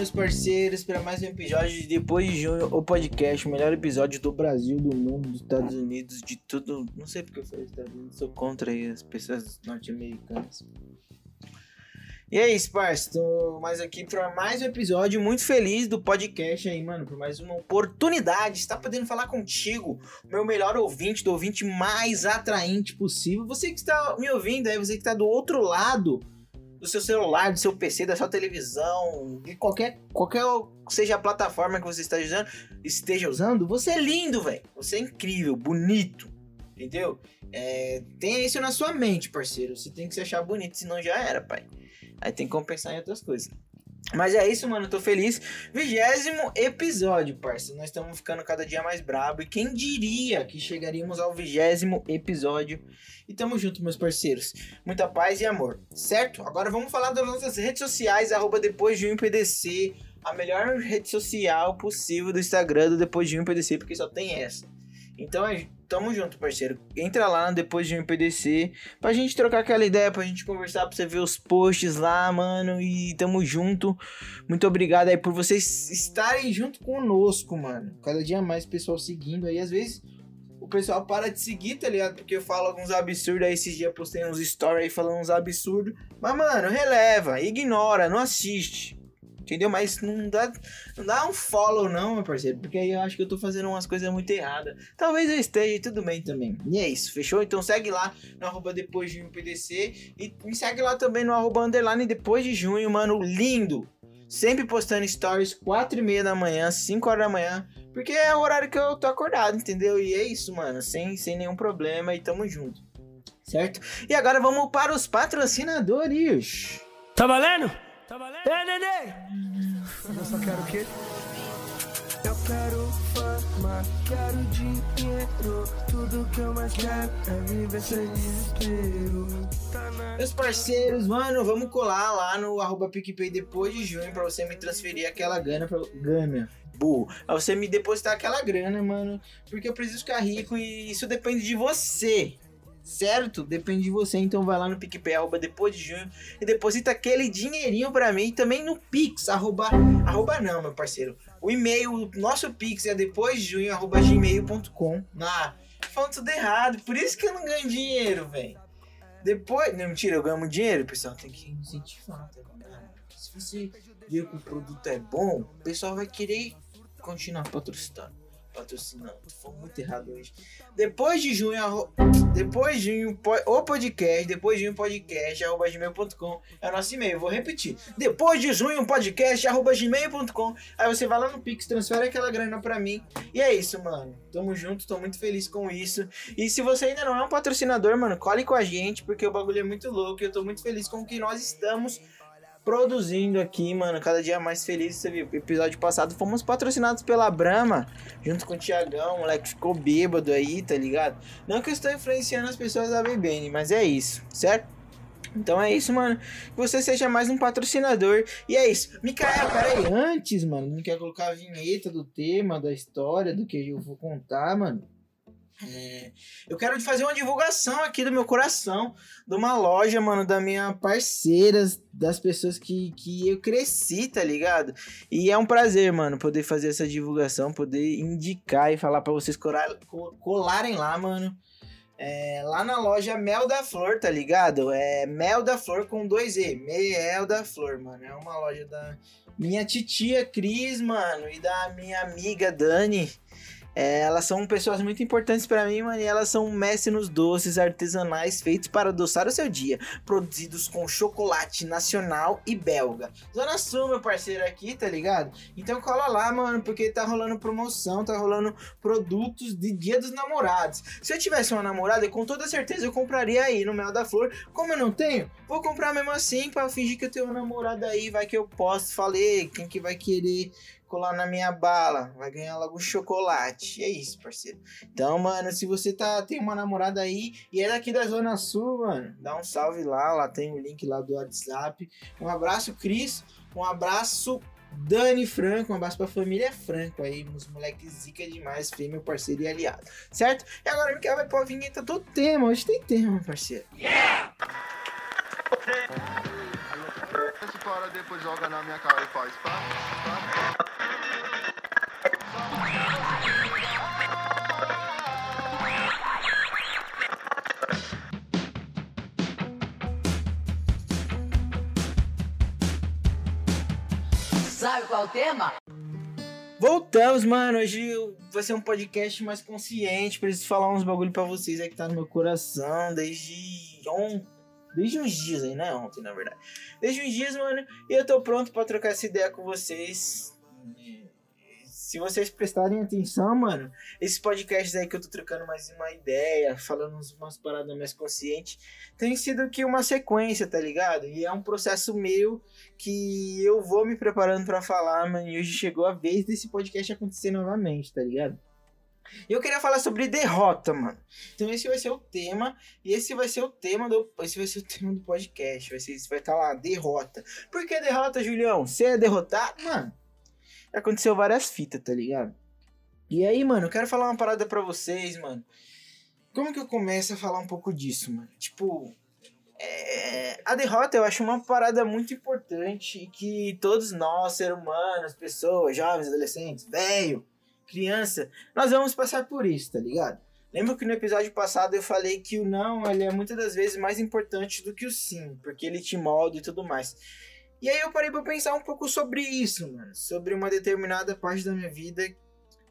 meus parceiros, para mais um episódio de Depois de Junho, o podcast, o melhor episódio do Brasil, do mundo, dos Estados Unidos, de tudo. Não sei porque eu falei Estados Unidos, sou contra aí as pessoas norte-americanas. E é isso, parça. Tô mais aqui para mais um episódio muito feliz do podcast aí, mano. Por mais uma oportunidade. Está podendo falar contigo, meu melhor ouvinte, do ouvinte mais atraente possível. Você que está me ouvindo aí, você que está do outro lado do seu celular, do seu PC, da sua televisão, de qualquer, qualquer seja a plataforma que você está usando, esteja usando, você é lindo, velho. Você é incrível, bonito. Entendeu? É, tenha isso na sua mente, parceiro. Você tem que se achar bonito, senão já era, pai. Aí tem que compensar em outras coisas. Mas é isso, mano. Tô feliz. Vigésimo episódio, parça. Nós estamos ficando cada dia mais brabo. E quem diria que chegaríamos ao vigésimo episódio? E tamo junto, meus parceiros. Muita paz e amor, certo? Agora vamos falar das nossas redes sociais. Arroba depois de um PDC. A melhor rede social possível do Instagram do Depois de um PDC, porque só tem essa. Então é tamo junto, parceiro. Entra lá depois de um PDC pra gente trocar aquela ideia, pra gente conversar, pra você ver os posts lá, mano. E tamo junto. Muito obrigado aí por vocês estarem junto conosco, mano. Cada dia mais pessoal seguindo aí. Às vezes o pessoal para de seguir, tá ligado? Porque eu falo alguns absurdos aí. Esses dias postei uns stories aí falando uns absurdos. Mas, mano, releva, ignora, não assiste. Entendeu? Mas não dá, não dá um follow, não, meu parceiro. Porque aí eu acho que eu tô fazendo umas coisas muito erradas. Talvez eu esteja e tudo bem também. E é isso, fechou? Então segue lá no arroba depois de junho PDC. E me segue lá também no arroba underline depois de junho, mano. Lindo! Sempre postando stories 4 e meia da manhã, 5 horas da manhã. Porque é o horário que eu tô acordado, entendeu? E é isso, mano. Sem, sem nenhum problema e tamo junto. Certo? E agora vamos para os patrocinadores. Tá valendo? É, neném! Eu só quero o quê? Eu quero fama, quero dinheiro. Tudo que eu mais quero é viver sem desespero. Tá. Meus parceiros, mano, vamos colar lá no arroba PicPay depois de junho pra você me transferir aquela grana pra. Grana. Burro. Pra você me depositar aquela grana, mano. Porque eu preciso ficar rico e isso depende de você. Certo? Depende de você. Então vai lá no PicPay, arroba depois de junho. E deposita aquele dinheirinho pra mim. Também no Pix, arroba. Arroba não, meu parceiro. O e-mail, nosso Pix é depois de junho, arroba gmail.com. Ah, falando tudo errado. Por isso que eu não ganho dinheiro, velho. Depois. Não, mentira, eu ganho dinheiro, pessoal. Tem que incentivar, tá ligado? Se você ver que o produto é bom, o pessoal vai querer continuar patrocinando. Patrocinando. Foi muito errado hoje. Depois de junho, arro... depois de junho, o podcast, depois de junho podcast, arroba gmail.com é o nosso e-mail. Vou repetir. Depois de junho, podcast, arroba gmail.com. Aí você vai lá no Pix, transfere aquela grana pra mim. E é isso, mano. Tamo junto, tô muito feliz com isso. E se você ainda não é um patrocinador, mano, cole com a gente, porque o bagulho é muito louco. E eu tô muito feliz com o que nós estamos produzindo aqui, mano. Cada dia mais feliz. Você viu, episódio passado fomos patrocinados pela Brahma, junto com o Tiagão. O moleque ficou bêbado aí, tá ligado? Não que eu estou influenciando as pessoas a beberem, mas é isso, certo? Então é isso, mano. Que você seja mais um patrocinador. E é isso. Micael, peraí. Antes, mano, não quer colocar a vinheta do tema, da história, do que eu vou contar, mano. É, eu quero fazer uma divulgação aqui do meu coração, de uma loja, mano, da minha parceira, das pessoas que, que eu cresci, tá ligado? E é um prazer, mano, poder fazer essa divulgação, poder indicar e falar pra vocês colar- co- colarem lá, mano. É, lá na loja Mel da Flor, tá ligado? É Mel da Flor com dois E. Mel da Flor, mano. É uma loja da minha titia Cris, mano, e da minha amiga Dani. É, elas são pessoas muito importantes pra mim, mano, e elas são mestre nos doces artesanais feitos para adoçar o seu dia, produzidos com chocolate nacional e belga. Zona Sul, meu parceiro aqui, tá ligado? Então cola lá, mano, porque tá rolando promoção, tá rolando produtos de Dia dos Namorados. Se eu tivesse uma namorada, com toda certeza eu compraria aí no Mel da Flor. Como eu não tenho, vou comprar mesmo assim pra fingir que eu tenho uma namorada aí, vai que eu posso. Falei, quem que vai querer colar na minha bala, vai ganhar logo um chocolate. É isso, parceiro. Então, mano, se você tá tem uma namorada aí e é daqui da Zona Sul, mano, dá um salve lá, lá tem o link lá do WhatsApp. Um abraço, Cris. Um abraço, Dani Franco. Um abraço pra família Franco aí, uns moleques zica demais, fêmea, parceiro e aliado. Certo? E agora, Miquel vai pôr a vinheta do tema. Hoje tem tema, parceiro. Esse para depois joga na minha cara e faz pá, pá, pá. Sabe qual é o tema? Voltamos, mano. Hoje vai ser um podcast mais consciente. Preciso falar uns bagulho pra vocês aí que tá no meu coração desde ontem. Desde uns dias aí, né? Ontem, na verdade. Desde uns dias, mano. E eu tô pronto pra trocar essa ideia com vocês. Se vocês prestarem atenção, mano, esses podcasts aí que eu tô trocando mais uma ideia, falando umas paradas mais conscientes, tem sido que uma sequência, tá ligado? E é um processo meu que eu vou me preparando para falar, mano, e hoje chegou a vez desse podcast acontecer novamente, tá ligado? Eu queria falar sobre derrota, mano. Então esse vai ser o tema e esse vai ser o tema do esse vai ser o tema do podcast. Vai ser, vai estar tá lá derrota. Por que derrota, Julião? Você é derrotado, mano? aconteceu várias fitas, tá ligado? E aí, mano, eu quero falar uma parada pra vocês, mano. Como que eu começo a falar um pouco disso, mano? Tipo, é... a derrota eu acho uma parada muito importante que todos nós, seres humanos, pessoas, jovens, adolescentes, velho, criança, nós vamos passar por isso, tá ligado? Lembra que no episódio passado eu falei que o não, ele é muitas das vezes mais importante do que o sim, porque ele te molda e tudo mais. E aí eu parei pra pensar um pouco sobre isso, mano. Sobre uma determinada parte da minha vida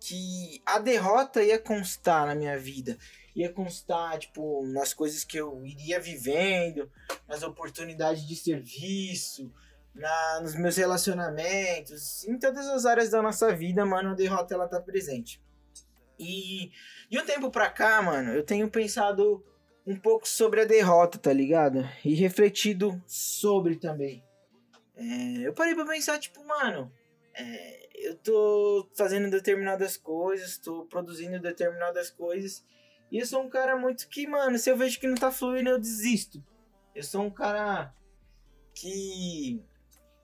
que a derrota ia constar na minha vida. Ia constar, tipo, nas coisas que eu iria vivendo, nas oportunidades de serviço, na, nos meus relacionamentos, em todas as áreas da nossa vida, mano, a derrota ela tá presente. E de um tempo pra cá, mano, eu tenho pensado um pouco sobre a derrota, tá ligado? E refletido sobre também. É, eu parei pra pensar, tipo, mano, é, eu tô fazendo determinadas coisas, tô produzindo determinadas coisas, e eu sou um cara muito que, mano, se eu vejo que não tá fluindo, eu desisto. Eu sou um cara que.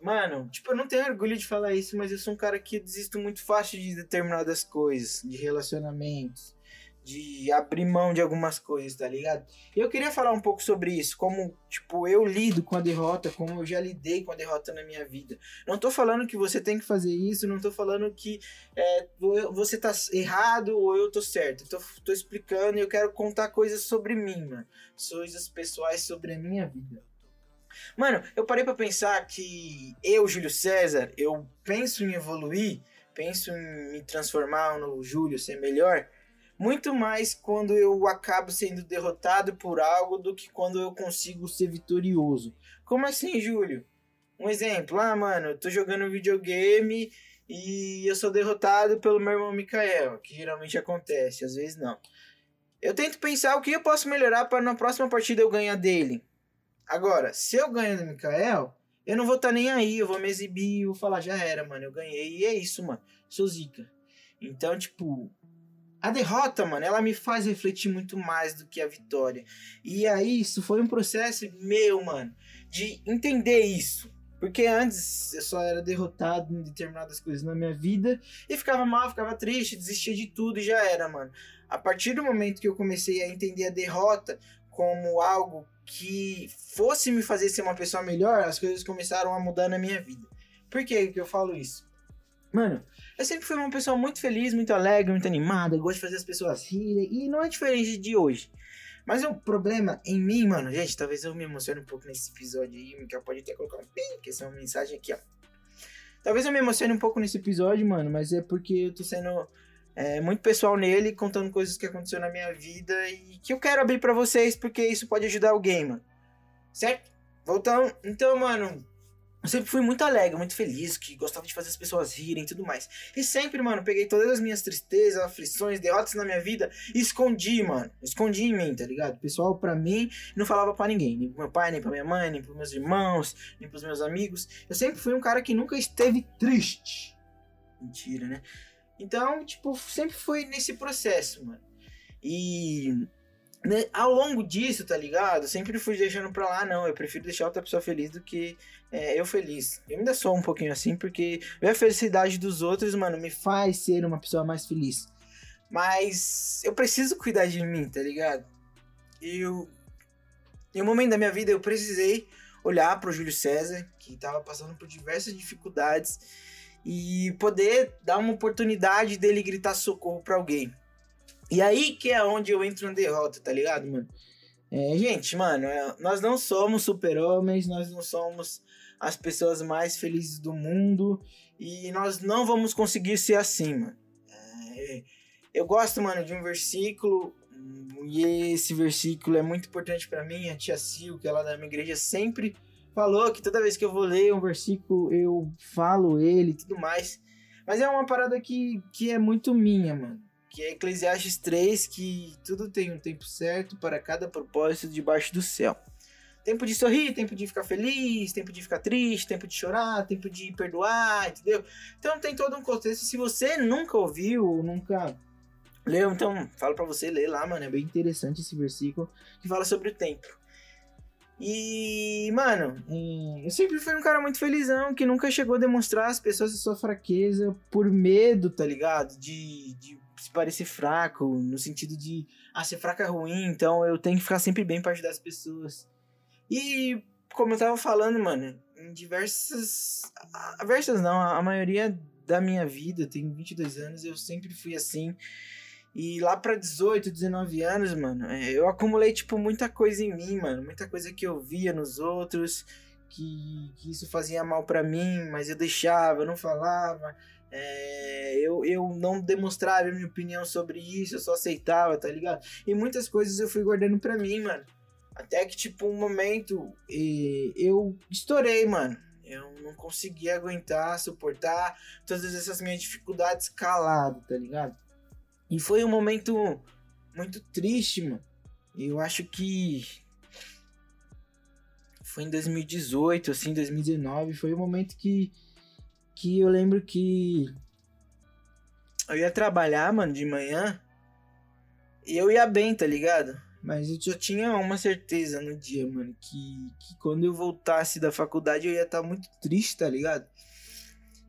Mano, tipo, eu não tenho orgulho de falar isso, mas eu sou um cara que desisto muito fácil de determinadas coisas, de relacionamentos, de abrir mão de algumas coisas, tá ligado? E eu queria falar um pouco sobre isso, como, tipo, eu lido com a derrota, como eu já lidei com a derrota na minha vida. Não tô falando que você tem que fazer isso, não tô falando que é, você tá errado ou eu tô certo. tô, tô explicando e eu quero contar coisas sobre mim, mano. Coisas pessoais sobre a minha vida. Mano, eu parei para pensar que eu, Júlio César, eu penso em evoluir, penso em me transformar no Júlio, ser melhor muito mais quando eu acabo sendo derrotado por algo do que quando eu consigo ser vitorioso. Como assim, Júlio? Um exemplo, ah, mano, eu tô jogando videogame e eu sou derrotado pelo meu irmão Mikael, que geralmente acontece, às vezes não. Eu tento pensar o que eu posso melhorar para na próxima partida eu ganhar dele. Agora, se eu ganho do Mikael, eu não vou estar tá nem aí, eu vou me exibir, vou falar, já era, mano, eu ganhei, e é isso, mano, sou zica. Então, tipo, a derrota, mano, ela me faz refletir muito mais do que a vitória. E aí, isso foi um processo meu, mano, de entender isso. Porque antes eu só era derrotado em determinadas coisas na minha vida e ficava mal, ficava triste, desistia de tudo e já era, mano. A partir do momento que eu comecei a entender a derrota como algo que fosse me fazer ser uma pessoa melhor, as coisas começaram a mudar na minha vida. Por que, que eu falo isso? Mano, eu sempre fui uma pessoa muito feliz, muito alegre, muito animada, gosto de fazer as pessoas rirem, e não é diferente de hoje. Mas o problema em mim, mano, gente, talvez eu me emocione um pouco nesse episódio aí, Mikael pode até colocar um pim, que essa é uma mensagem aqui, ó. Talvez eu me emocione um pouco nesse episódio, mano, mas é porque eu tô sendo é, muito pessoal nele, contando coisas que aconteceu na minha vida e que eu quero abrir para vocês, porque isso pode ajudar alguém, mano. Certo? Voltando. Então, mano, eu sempre fui muito alegre, muito feliz, que gostava de fazer as pessoas rirem e tudo mais. E sempre, mano, peguei todas as minhas tristezas, aflições, derrotas na minha vida e escondi, mano. Escondi em mim, tá ligado? O pessoal, pra mim, não falava para ninguém. Nem pro meu pai, nem pra minha mãe, nem pros meus irmãos, nem pros meus amigos. Eu sempre fui um cara que nunca esteve triste. Mentira, né? Então, tipo, sempre fui nesse processo, mano. E né, ao longo disso, tá ligado? Sempre fui deixando pra lá, não. Eu prefiro deixar outra pessoa feliz do que é, eu feliz. Eu ainda sou um pouquinho assim, porque ver a felicidade dos outros, mano, me faz ser uma pessoa mais feliz. Mas eu preciso cuidar de mim, tá ligado? Eu. Em um momento da minha vida eu precisei olhar para o Júlio César, que estava passando por diversas dificuldades, e poder dar uma oportunidade dele gritar socorro para alguém. E aí que é onde eu entro na derrota, tá ligado, mano? É, gente, mano, é, nós não somos super-homens, nós não somos as pessoas mais felizes do mundo e nós não vamos conseguir ser assim, mano. É, eu gosto, mano, de um versículo e esse versículo é muito importante para mim. A tia Sil, que é lá da minha igreja, sempre falou que toda vez que eu vou ler um versículo eu falo ele e tudo mais. Mas é uma parada que, que é muito minha, mano que é Eclesiastes 3, que tudo tem um tempo certo para cada propósito debaixo do céu. Tempo de sorrir, tempo de ficar feliz, tempo de ficar triste, tempo de chorar, tempo de perdoar, entendeu? Então tem todo um contexto. Se você nunca ouviu, nunca leu, então falo para você ler lá, mano. É bem interessante esse versículo que fala sobre o tempo. E, mano, eu sempre fui um cara muito felizão que nunca chegou a demonstrar às pessoas a sua fraqueza por medo, tá ligado? De, de se parecer fraco, no sentido de, ah, ser fraco é ruim, então eu tenho que ficar sempre bem para ajudar as pessoas. E, como eu tava falando, mano, em diversas. Diversas não, a maioria da minha vida, eu tenho 22 anos, eu sempre fui assim. E lá pra 18, 19 anos, mano, é, eu acumulei, tipo, muita coisa em mim, mano. Muita coisa que eu via nos outros, que, que isso fazia mal para mim, mas eu deixava, eu não falava. É, eu, eu não demonstrava minha opinião sobre isso, eu só aceitava, tá ligado? E muitas coisas eu fui guardando pra mim, mano. Até que, tipo, um momento eu estourei, mano. Eu não conseguia aguentar, suportar todas essas minhas dificuldades calado, tá ligado? E foi um momento muito triste, mano. Eu acho que foi em 2018, assim, 2019, foi o um momento que que eu lembro que eu ia trabalhar, mano, de manhã. E eu ia bem, tá ligado? Mas eu já tinha uma certeza no dia, mano, que, que quando eu voltasse da faculdade eu ia estar tá muito triste, tá ligado?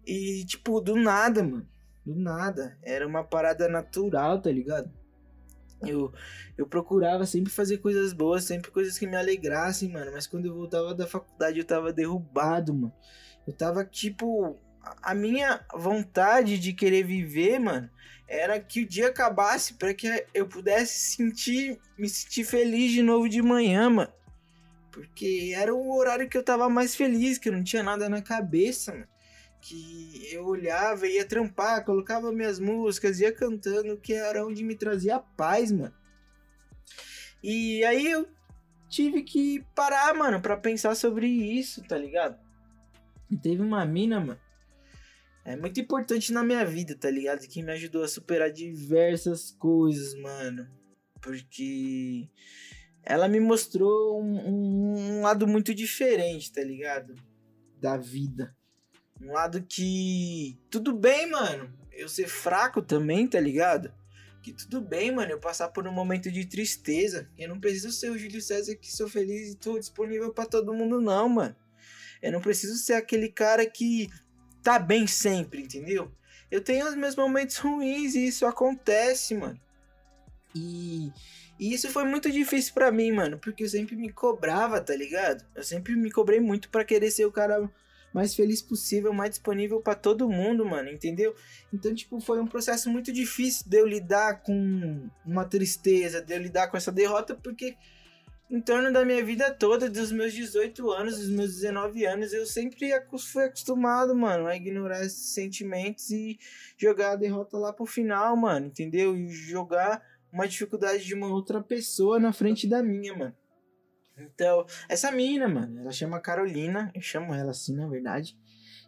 E, tipo, do nada, mano. Do nada. Era uma parada natural, tá ligado? Eu, eu procurava sempre fazer coisas boas, sempre coisas que me alegrassem, mano. Mas quando eu voltava da faculdade eu tava derrubado, mano. Eu tava, tipo, a minha vontade de querer viver, mano, era que o dia acabasse para que eu pudesse sentir, me sentir feliz de novo de manhã, mano. Porque era o horário que eu tava mais feliz, que eu não tinha nada na cabeça, mano. Que eu olhava, ia trampar, colocava minhas músicas, ia cantando, que era onde me trazia paz, mano. E aí eu tive que parar, mano, para pensar sobre isso, tá ligado? E teve uma mina, mano, é muito importante na minha vida, tá ligado? Que me ajudou a superar diversas coisas, mano. Porque ela me mostrou um, um, lado muito diferente, tá ligado? Da vida. Um lado que. Tudo bem, mano. Eu ser fraco também, tá ligado? Que tudo bem, mano. Eu passar por um momento de tristeza. Eu não preciso ser o Júlio César que sou feliz e tô disponível para todo mundo, não, mano. Eu não preciso ser aquele cara que tá bem sempre, entendeu? Eu tenho os meus momentos ruins e isso acontece, mano. E, e isso foi muito difícil para mim, mano, porque eu sempre me cobrava, tá ligado? Eu sempre me cobrei muito para querer ser o cara mais feliz possível, mais disponível para todo mundo, mano, entendeu? Então, tipo, foi um processo muito difícil de eu lidar com uma tristeza, de eu lidar com essa derrota, porque em torno da minha vida toda, dos meus 18 anos, dos meus 19 anos, eu sempre fui acostumado, mano, a ignorar esses sentimentos e jogar a derrota lá pro final, mano, entendeu? E jogar uma dificuldade de uma outra pessoa na frente da minha, mano. Então, essa mina, mano, ela chama Carolina, eu chamo ela assim, na verdade.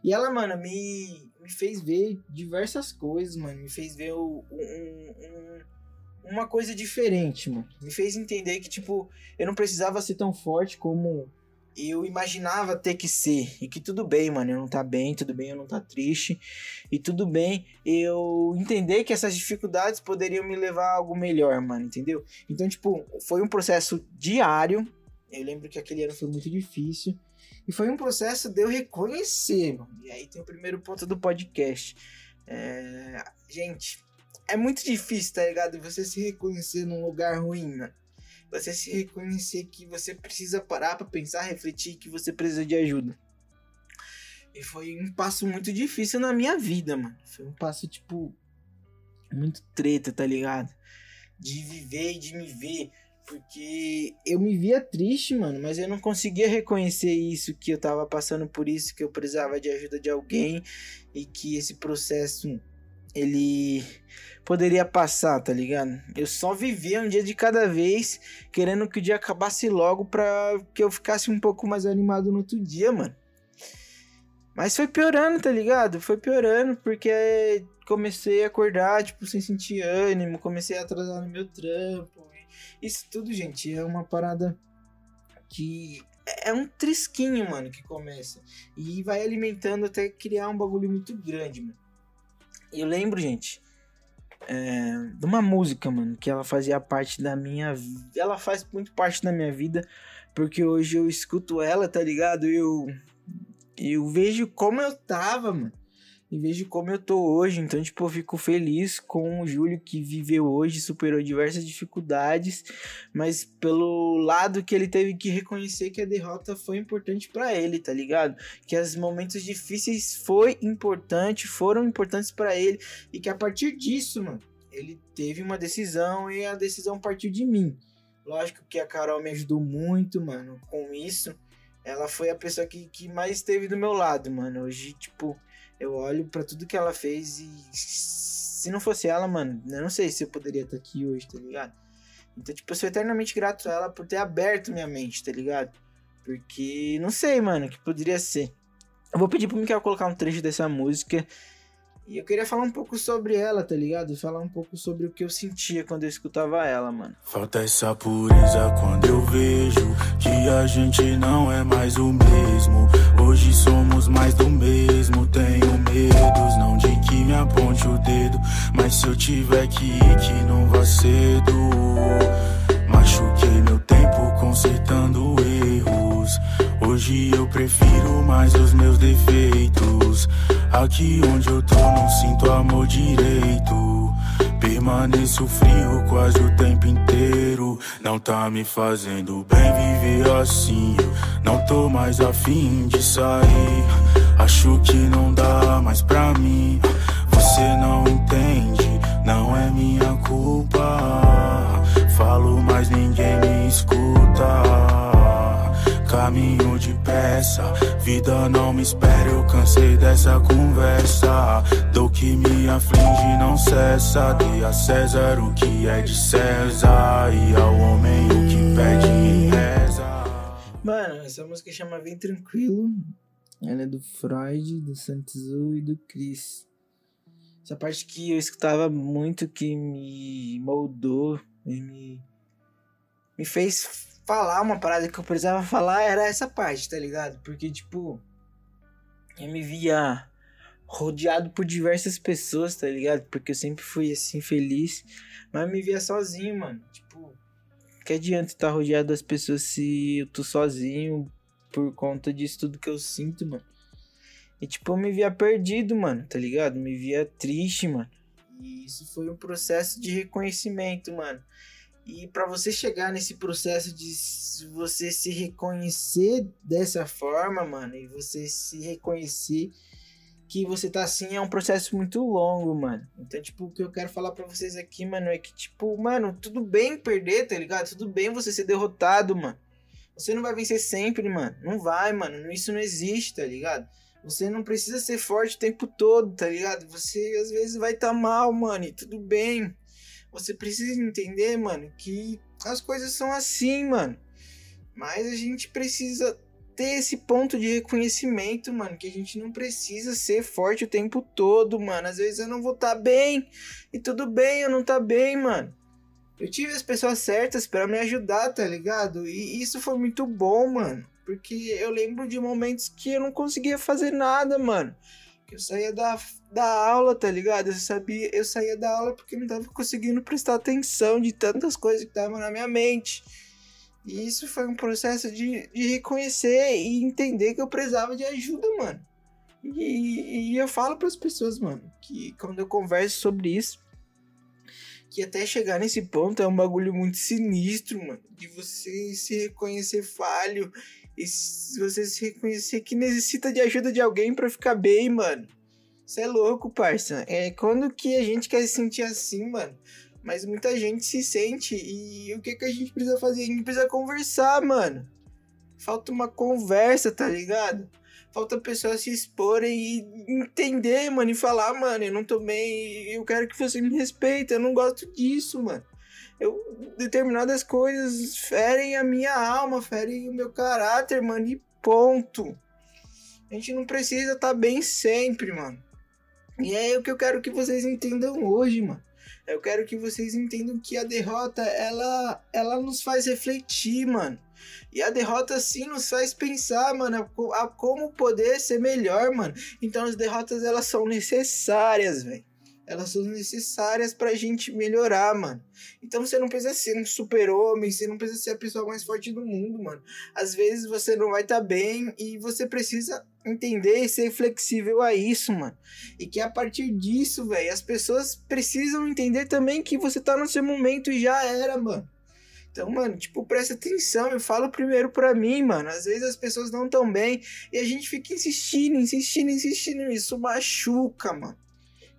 E ela, mano, me, me fez ver diversas coisas, mano. Me fez ver um, um, um uma coisa diferente, mano. Me fez entender que, tipo, eu não precisava ser tão forte como eu imaginava ter que ser. E que tudo bem, mano, eu não tá bem, tudo bem eu não tá triste. E tudo bem eu entender que essas dificuldades poderiam me levar a algo melhor, mano, entendeu? Então, tipo, foi um processo diário. Eu lembro que aquele ano foi muito difícil. E foi um processo de eu reconhecer, mano. E aí tem o primeiro ponto do podcast. É... Gente, é muito difícil, tá ligado? Você se reconhecer num lugar ruim, né? Você se reconhecer que você precisa parar pra pensar, refletir que você precisa de ajuda. E foi um passo muito difícil na minha vida, mano. Foi um passo, tipo, muito treta, tá ligado? De viver e de me ver. Porque eu me via triste, mano, mas eu não conseguia reconhecer isso, que eu tava passando por isso, que eu precisava de ajuda de alguém e que esse processo ele poderia passar, tá ligado? Eu só vivia um dia de cada vez, querendo que o dia acabasse logo pra que eu ficasse um pouco mais animado no outro dia, mano. Mas foi piorando, tá ligado? Foi piorando porque comecei a acordar, tipo, sem sentir ânimo, comecei a atrasar no meu trampo. Isso tudo, gente, é uma parada que é um trisquinho, mano, que começa. E vai alimentando até criar um bagulho muito grande, mano. Eu lembro, gente, é, de uma música, mano, que ela fazia parte da minha Ela faz muito parte da minha vida, porque hoje eu escuto ela, tá ligado? Eu eu vejo como eu tava, mano. E vejo como eu tô hoje. Então, tipo, eu fico feliz com o Júlio que viveu hoje, superou diversas dificuldades, mas pelo lado que ele teve que reconhecer que a derrota foi importante para ele, tá ligado? Que os momentos difíceis foi importante, foram importantes para ele e que a partir disso, mano, ele teve uma decisão e a decisão partiu de mim. Lógico que a Carol me ajudou muito, mano, com isso ela foi a pessoa que, que mais esteve do meu lado, mano. Hoje, tipo, eu olho para tudo que ela fez e se não fosse ela, mano, eu não sei se eu poderia estar aqui hoje, tá ligado? Então, tipo, eu sou eternamente grato a ela por ter aberto minha mente, tá ligado? Porque não sei, mano, o que poderia ser. Eu vou pedir pro Miguel colocar um trecho dessa música e eu queria falar um pouco sobre ela, tá ligado? Falar um pouco sobre o que eu sentia quando eu escutava ela, mano. Falta essa pureza quando eu vejo que a gente não é mais o mesmo. Hoje somos mais do mesmo. Tenho medos, não de que me aponte o dedo. Mas se eu tiver que ir, que não vá cedo. Machuquei meu tempo consertando erros. Hoje eu prefiro mais os meus defeitos. Aqui onde eu tô não sinto amor direito. Permaneço frio quase o tempo inteiro. Não tá me fazendo bem viver assim. Não tô mais afim de sair. Acho que não dá mais pra mim. Você não entende, não é minha culpa. Falo, mas ninguém me escuta caminho depressa. Vida não me espera, eu cansei dessa conversa. Do que me aflige não cessa. Dê a César o que é de César. E ao homem o que pede e reza. Mano, essa música chama Vem Tranquilo. Ela é do Freud, do Santizu e do Chris. Essa parte que eu escutava muito, que me moldou e me, me fez falar uma parada que eu precisava falar era essa parte, tá ligado? Porque, tipo, eu me via rodeado por diversas pessoas, tá ligado? Porque eu sempre fui assim, feliz. Mas me via sozinho, mano. Tipo, que adianta estar rodeado das pessoas se eu tô sozinho por conta disso tudo que eu sinto, mano. E tipo, eu me via perdido, mano, tá ligado? Me via triste, mano. E isso foi um processo de reconhecimento, mano. E para você chegar nesse processo de você se reconhecer dessa forma, mano, e você se reconhecer que você tá assim é um processo muito longo, mano. Então, tipo, o que eu quero falar para vocês aqui, mano, é que, tipo, mano, tudo bem perder, tá ligado? Tudo bem você ser derrotado, mano. Você não vai vencer sempre, mano. Não vai, mano. Isso não existe, tá ligado? Você não precisa ser forte o tempo todo, tá ligado? Você às vezes vai estar tá mal, mano, e tudo bem. Você precisa entender, mano, que as coisas são assim, mano. Mas a gente precisa ter esse ponto de reconhecimento, mano, que a gente não precisa ser forte o tempo todo, mano. Às vezes eu não vou estar tá bem e tudo bem eu não tá bem, mano. Eu tive as pessoas certas para me ajudar, tá ligado? E isso foi muito bom, mano. Porque eu lembro de momentos que eu não conseguia fazer nada, mano. Eu saía da, da aula, tá ligado? Eu sabia, eu saía da aula porque não tava conseguindo prestar atenção de tantas coisas que estavam na minha mente. E isso foi um processo de, de reconhecer e entender que eu precisava de ajuda, mano. E, e eu falo para as pessoas, mano, que quando eu converso sobre isso, que até chegar nesse ponto é um bagulho muito sinistro, mano. De você se reconhecer falho e se você se reconhecer que necessita de ajuda de alguém para ficar bem, mano. Você é louco, parça. É quando que a gente quer se sentir assim, mano. Mas muita gente se sente e o que que a gente precisa fazer? A gente precisa conversar, mano. Falta uma conversa, tá ligado? Falta pessoas se exporem e entender, mano, e falar, mano, eu não tô bem, eu quero que você me respeite, eu não gosto disso, mano. Eu, determinadas coisas ferem a minha alma, ferem o meu caráter, mano, e ponto. A gente não precisa estar tá bem sempre, mano. E é o que eu quero que vocês entendam hoje, mano. Eu quero que vocês entendam que a derrota, ela, ela nos faz refletir, mano. E a derrota sim nos faz pensar, mano, a, a como poder ser melhor, mano. Então as derrotas elas são necessárias, velho. Elas são necessárias pra gente melhorar, mano. Então você não precisa ser um super-homem, você não precisa ser a pessoa mais forte do mundo, mano. Às vezes você não vai estar tá bem e você precisa entender e ser flexível a isso, mano. E que a partir disso, velho, as pessoas precisam entender também que você tá no seu momento e já era, mano. Então, mano, tipo, presta atenção, eu falo primeiro pra mim, mano. Às vezes as pessoas não tão bem e a gente fica insistindo, insistindo, insistindo. Isso machuca, mano.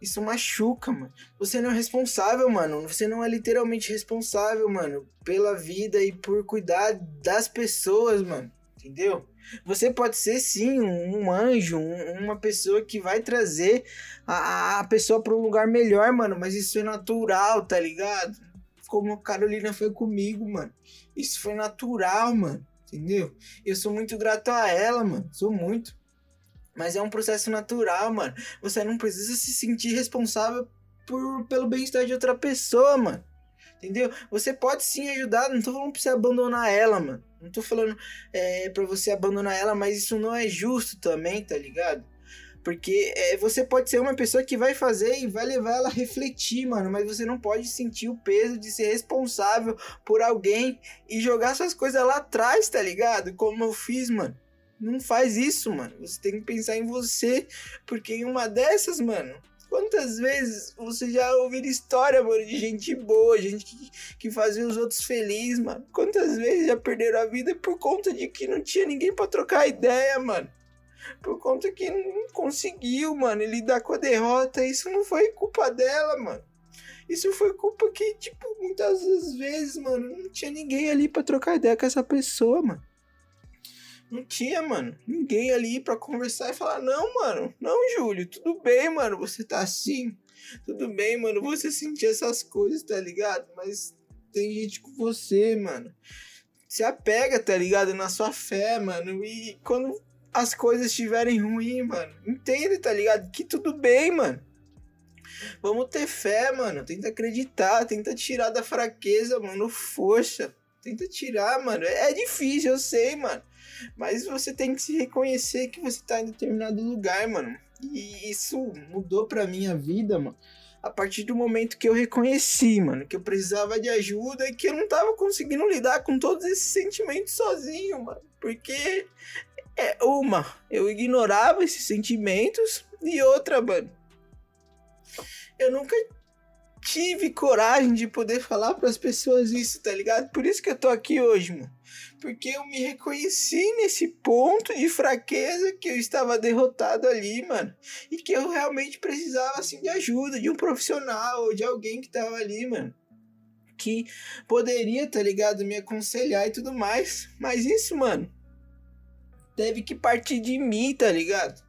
Isso machuca, mano. Você não é responsável, mano. Você não é literalmente responsável, mano, pela vida e por cuidar das pessoas, mano. Entendeu? Você pode ser sim um, anjo, um, uma pessoa que vai trazer a, a pessoa para um lugar melhor, mano. Mas isso é natural, tá ligado? como a Carolina foi comigo, mano. Isso foi natural, mano. Entendeu? Eu sou muito grato a ela, mano. Sou muito. Mas é um processo natural, mano. Você não precisa se sentir responsável por, pelo bem-estar de outra pessoa, mano. Entendeu? Você pode sim ajudar, não tô falando pra você abandonar ela, mano. Não tô falando é, pra você abandonar ela, mas isso não é justo também, tá ligado? Porque é, você pode ser uma pessoa que vai fazer e vai levar ela a refletir, mano. Mas você não pode sentir o peso de ser responsável por alguém e jogar suas coisas lá atrás, tá ligado? Como eu fiz, mano. Não faz isso, mano. Você tem que pensar em você. Porque em uma dessas, mano. Quantas vezes você já ouviu história, mano, de gente boa, gente que, que fazia os outros felizes, mano? Quantas vezes já perderam a vida por conta de que não tinha ninguém para trocar ideia, mano? Por conta que não conseguiu, mano, lidar com a derrota. Isso não foi culpa dela, mano. Isso foi culpa que, tipo, muitas vezes, mano, não tinha ninguém ali para trocar ideia com essa pessoa, mano. Não tinha, mano, ninguém ali para conversar e falar: Não, mano, não, Júlio, tudo bem, mano, você tá assim. Tudo bem, mano, você sentir essas coisas, tá ligado? Mas tem gente com você, mano. Se apega, tá ligado? Na sua fé, mano. E quando as coisas estiverem ruins, mano, entende, tá ligado? Que tudo bem, mano. Vamos ter fé, mano. Tenta acreditar, tenta tirar da fraqueza, mano, força. Tenta tirar, mano. É difícil, eu sei, mano. Mas você tem que se reconhecer que você tá em determinado lugar, mano. E isso mudou pra minha vida, mano. A partir do momento que eu reconheci, mano, que eu precisava de ajuda e que eu não tava conseguindo lidar com todos esses sentimentos sozinho, mano. Porque é uma, eu ignorava esses sentimentos e outra, mano. Eu nunca tive coragem de poder falar para as pessoas isso, tá ligado? Por isso que eu tô aqui hoje, mano. Porque eu me reconheci nesse ponto de fraqueza que eu estava derrotado ali, mano. E que eu realmente precisava, assim, de ajuda, de um profissional, de alguém que tava ali, mano. Que poderia, tá ligado? Me aconselhar e tudo mais. Mas isso, mano, teve que partir de mim, tá ligado?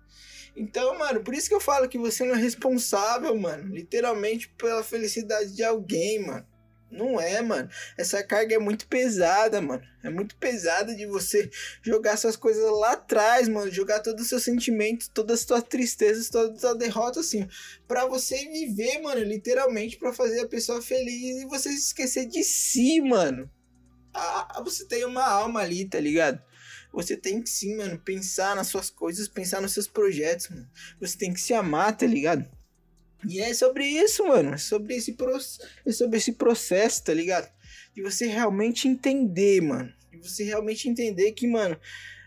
Então, mano, por isso que eu falo que você não é responsável, mano, literalmente pela felicidade de alguém, mano. Não é, mano. Essa carga é muito pesada, mano. É muito pesada de você jogar suas coisas lá atrás, mano. Jogar todos os seus sentimentos, todas as suas tristezas, toda a sua derrota, assim. para você viver, mano, literalmente para fazer a pessoa feliz e você se esquecer de si, mano. Ah, você tem uma alma ali, tá ligado? Você tem que sim, mano, pensar nas suas coisas, pensar nos seus projetos, mano. Você tem que se amar, tá ligado? E é sobre isso, mano. É sobre esse, pro... é sobre esse processo, tá ligado? De você realmente entender, mano. De você realmente entender que, mano,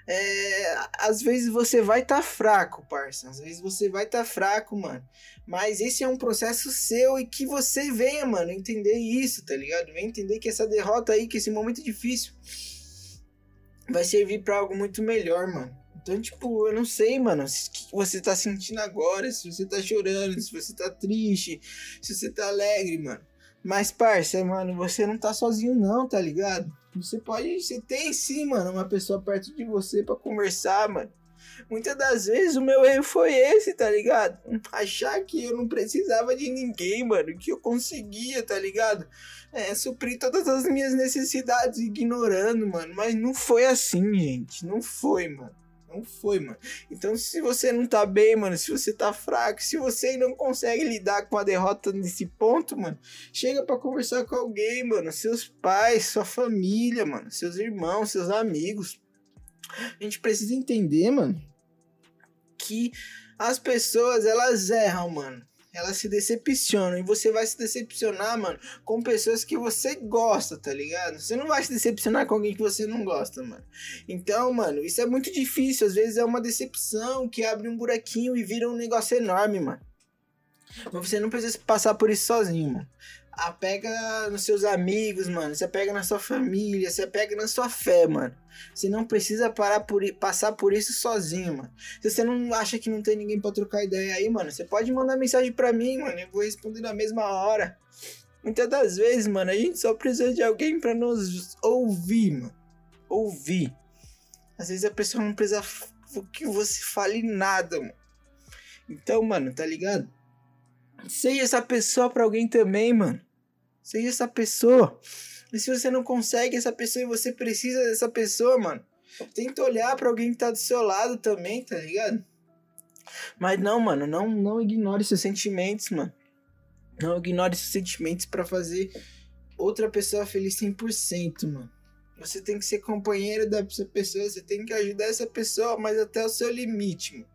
é, às vezes você vai estar tá fraco, parça. Às vezes você vai estar tá fraco, mano. Mas esse é um processo seu e que você venha, mano, entender isso, tá ligado? Venha entender que essa derrota aí, que esse momento difícil vai servir para algo muito melhor, mano. Então, tipo, eu não sei, mano, o que você tá sentindo agora, se você tá chorando, se você tá triste, se você tá alegre, mano. Mas, parça, mano, você não tá sozinho não, tá ligado? Você pode, você tem sim, mano, uma pessoa perto de você para conversar, mano. Muitas das vezes o meu erro foi esse, tá ligado? Achar que eu não precisava de ninguém, mano, que eu conseguia, tá ligado? É, suprir todas as minhas necessidades ignorando, mano. Mas não foi assim, gente. Não foi, mano. Não foi, mano. Então, se você não tá bem, mano, se você tá fraco, se você não consegue lidar com a derrota nesse ponto, mano, chega para conversar com alguém, mano. Seus pais, sua família, mano, seus irmãos, seus amigos. A gente precisa entender, mano, que as pessoas, elas erram, mano elas se decepcionam. E você vai se decepcionar, mano, com pessoas que você gosta, tá ligado? Você não vai se decepcionar com alguém que você não gosta, mano. Então, mano, isso é muito difícil. Às vezes é uma decepção que abre um buraquinho e vira um negócio enorme, mano. Mas você não precisa passar por isso sozinho, mano apega nos seus amigos, mano. Você apega na sua família, você apega na sua fé, mano. Você não precisa parar por, passar por isso sozinho, mano. Se você não acha que não tem ninguém para trocar ideia aí, mano, você pode mandar mensagem para mim, mano. Eu vou responder na mesma hora. Muitas das vezes, mano, a gente só precisa de alguém para nos ouvir, mano. Ouvir. Às vezes a pessoa não precisa que você fale nada, mano. Então, mano, tá ligado? Seja essa pessoa para alguém também, mano. Seja essa pessoa. E se você não consegue essa pessoa e você precisa dessa pessoa, mano, tenta olhar para alguém que tá do seu lado também, tá ligado? Mas não, mano, não, não ignore seus sentimentos, mano. Não ignore seus sentimentos para fazer outra pessoa feliz 100%, mano. Você tem que ser companheiro dessa pessoa, você tem que ajudar essa pessoa, mas até o seu limite, mano.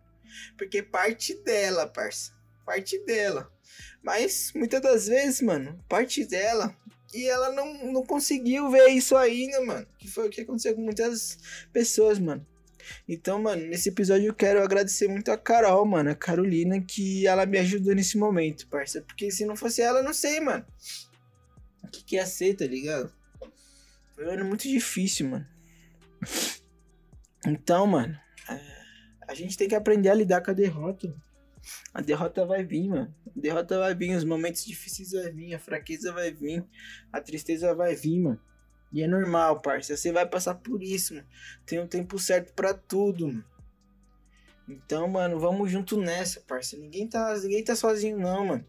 Porque parte dela, parça. Parte dela. Mas muitas das vezes, mano, parte dela. E ela não, não conseguiu ver isso ainda, mano. Que foi o que aconteceu com muitas pessoas, mano. Então, mano, nesse episódio eu quero agradecer muito a Carol, mano, a Carolina, que ela me ajudou nesse momento, parça. Porque se não fosse ela, eu não sei, mano. O que, que ia ser, tá ligado? Foi um ano muito difícil, mano. Então, mano, a gente tem que aprender a lidar com a derrota. A derrota vai vir, mano. A derrota vai vir, os momentos difíceis vai vir, a fraqueza vai vir, a tristeza vai vir, mano. E é normal, parça. Você vai passar por isso, mano. Tem um tempo certo para tudo, mano. Então, mano, vamos junto nessa, parça. Ninguém tá, ninguém tá sozinho, não, mano.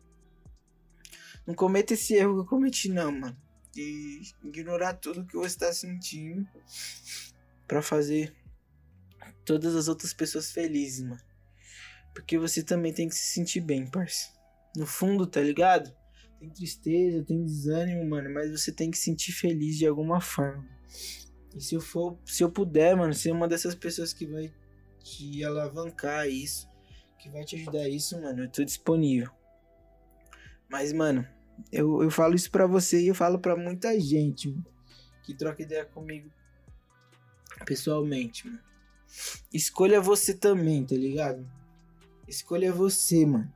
Não cometa esse erro que eu cometi, não, mano. De ignorar tudo que você tá sentindo para fazer todas as outras pessoas felizes, mano. Porque você também tem que se sentir bem, parça. No fundo, tá ligado? Tem tristeza, tem desânimo, mano, mas você tem que se sentir feliz de alguma forma. E se eu for, se eu puder, mano, ser uma dessas pessoas que vai te alavancar isso, que vai te ajudar isso, mano, eu tô disponível. Mas, mano, eu, eu falo isso pra você e eu falo pra muita gente, mano, que troca ideia comigo pessoalmente, mano. Escolha você também, tá ligado? Escolha você, mano.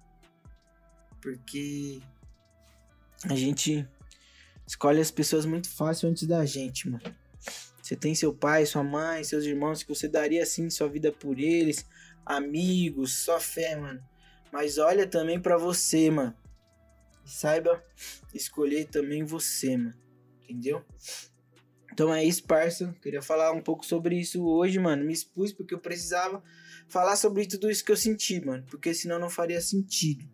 Porque a gente escolhe as pessoas muito fácil antes da gente, mano. Você tem seu pai, sua mãe, seus irmãos que você daria assim sua vida por eles, amigos, só fé, mano. Mas olha também para você, mano. E saiba escolher também você, mano. Entendeu? Então é isso, parça. Queria falar um pouco sobre isso hoje, mano. Me expus porque eu precisava falar sobre tudo isso que eu senti, mano. Porque senão não faria sentido.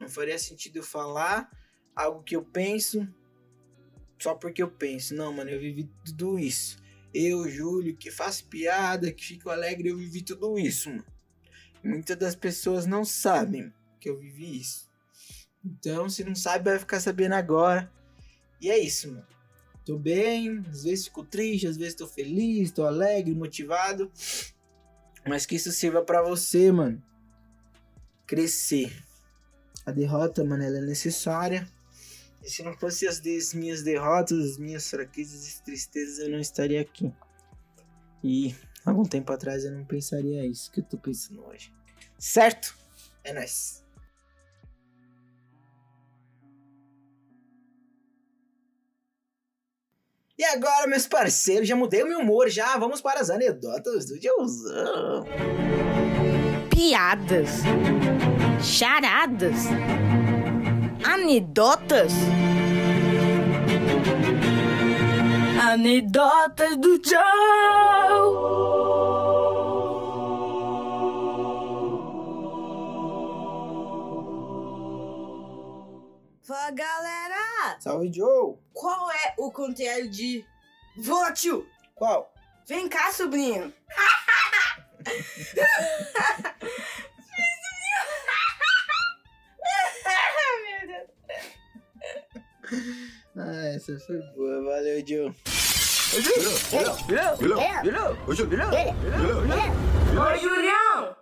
Não faria sentido eu falar algo que eu penso só porque eu penso. Não, mano, eu vivi tudo isso. Eu, Júlio, que faço piada, que fico alegre, eu vivi tudo isso, mano. muitas das pessoas não sabem que eu vivi isso. Então, se não sabe, vai ficar sabendo agora. E é isso, mano. Tô bem, às vezes fico triste, às vezes tô feliz, tô alegre, motivado. Mas que isso sirva para você, mano. Crescer. A derrota, mano, ela é necessária. E se não fosse as minhas derrotas, as minhas fraquezas e tristezas, eu não estaria aqui. E Algum tempo atrás eu não pensaria isso que eu tô pensando hoje. Certo? É nóis. E agora, meus parceiros, já mudei o meu humor, já vamos para as anedotas do tiozão. Piadas. Charadas. Anedotas. Anedotas do Joe. Fala galera! Salve, Joe. Qual é o contrário de Vou, tio? Qual? Vem cá, sobrinho! Meu Deus! Ah, essa foi boa. Valeu, Joe. Ô, Julião!